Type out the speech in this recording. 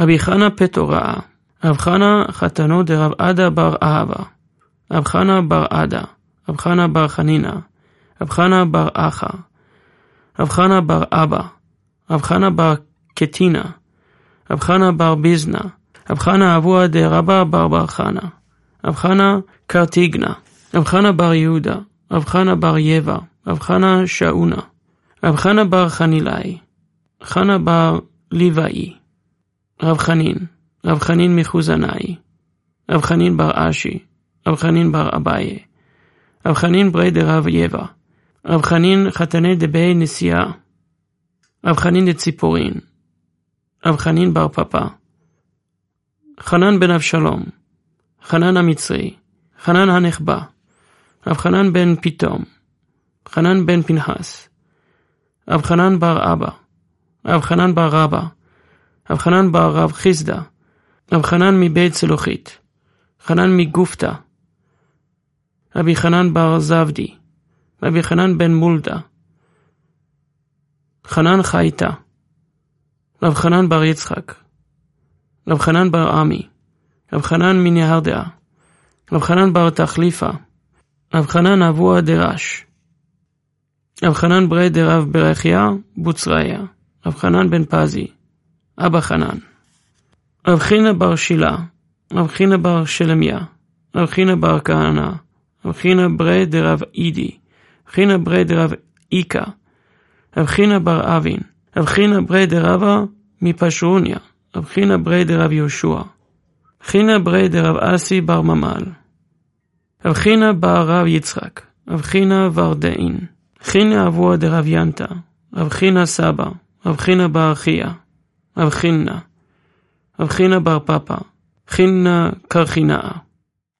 רבי חנה פטוראה, רב חנה חתנו דרב עדה בר אהבה, רב חנה בר עדה, רב חנה בר חנינה, רב חנה בר אחא, רב חנה בר אבא, רב חנה בר קטינה, רב חנה בר ביזנה, רב חנה אבוה דרבא בר בר חנה, רב חנה קרטיגנה, רב חנה בר יהודה, רב חנה בר יבה, רב חנה שאונה, רב חנה בר חנילאי, חנה בר ליבאי, רב חנין, רב חנין מחוזנאי, רב חנין בר אשי, רב חנין בר אביי, רב חנין ברי דרב יבה, רב חנין חתני דבי נשיאה, רב חנין דציפורין, רב חנין בר פפא, חנן בן אבשלום, חנן המצרי, חנן הנחבא, רב חנן בן פתאום, חנן בן פנחס, רב חנן בר אבא, רב חנן בר רבא, רב חנן בר רב חיסדא, רב חנן מבית צלוחית, חנן מגופתא, רבי חנן בר זבדי, רבי חנן בן מולדה, חנן חייתה, רב חנן בר יצחק, רב חנן בר עמי, רב חנן מנהרדעה, רב חנן בר תחליפה, רב חנן אבוה דרש, רב חנן ברי דרב ברכיה בוצריה, רב חנן בן פזי, אבא חנן, רב חינה בר שילה, רב חינה בר שלמיה, רב חינה בר כהנא, רב חינה ברי דרב אידי, חינה ברי דרב איקה, רב חינה בר אבין, רב חינה ברי דרבה מפשרוניה, רב חינה ברי דרב יהושע, חינה ברי דרב אסי בר ממל, רב חינה בר רב יצחק, רב חינה ורדאין, חינה אבוה דרב ינטה, רב חינה סבא, רב חינה בר חייא, רב חינה בר פפא, חינה קרחינאה.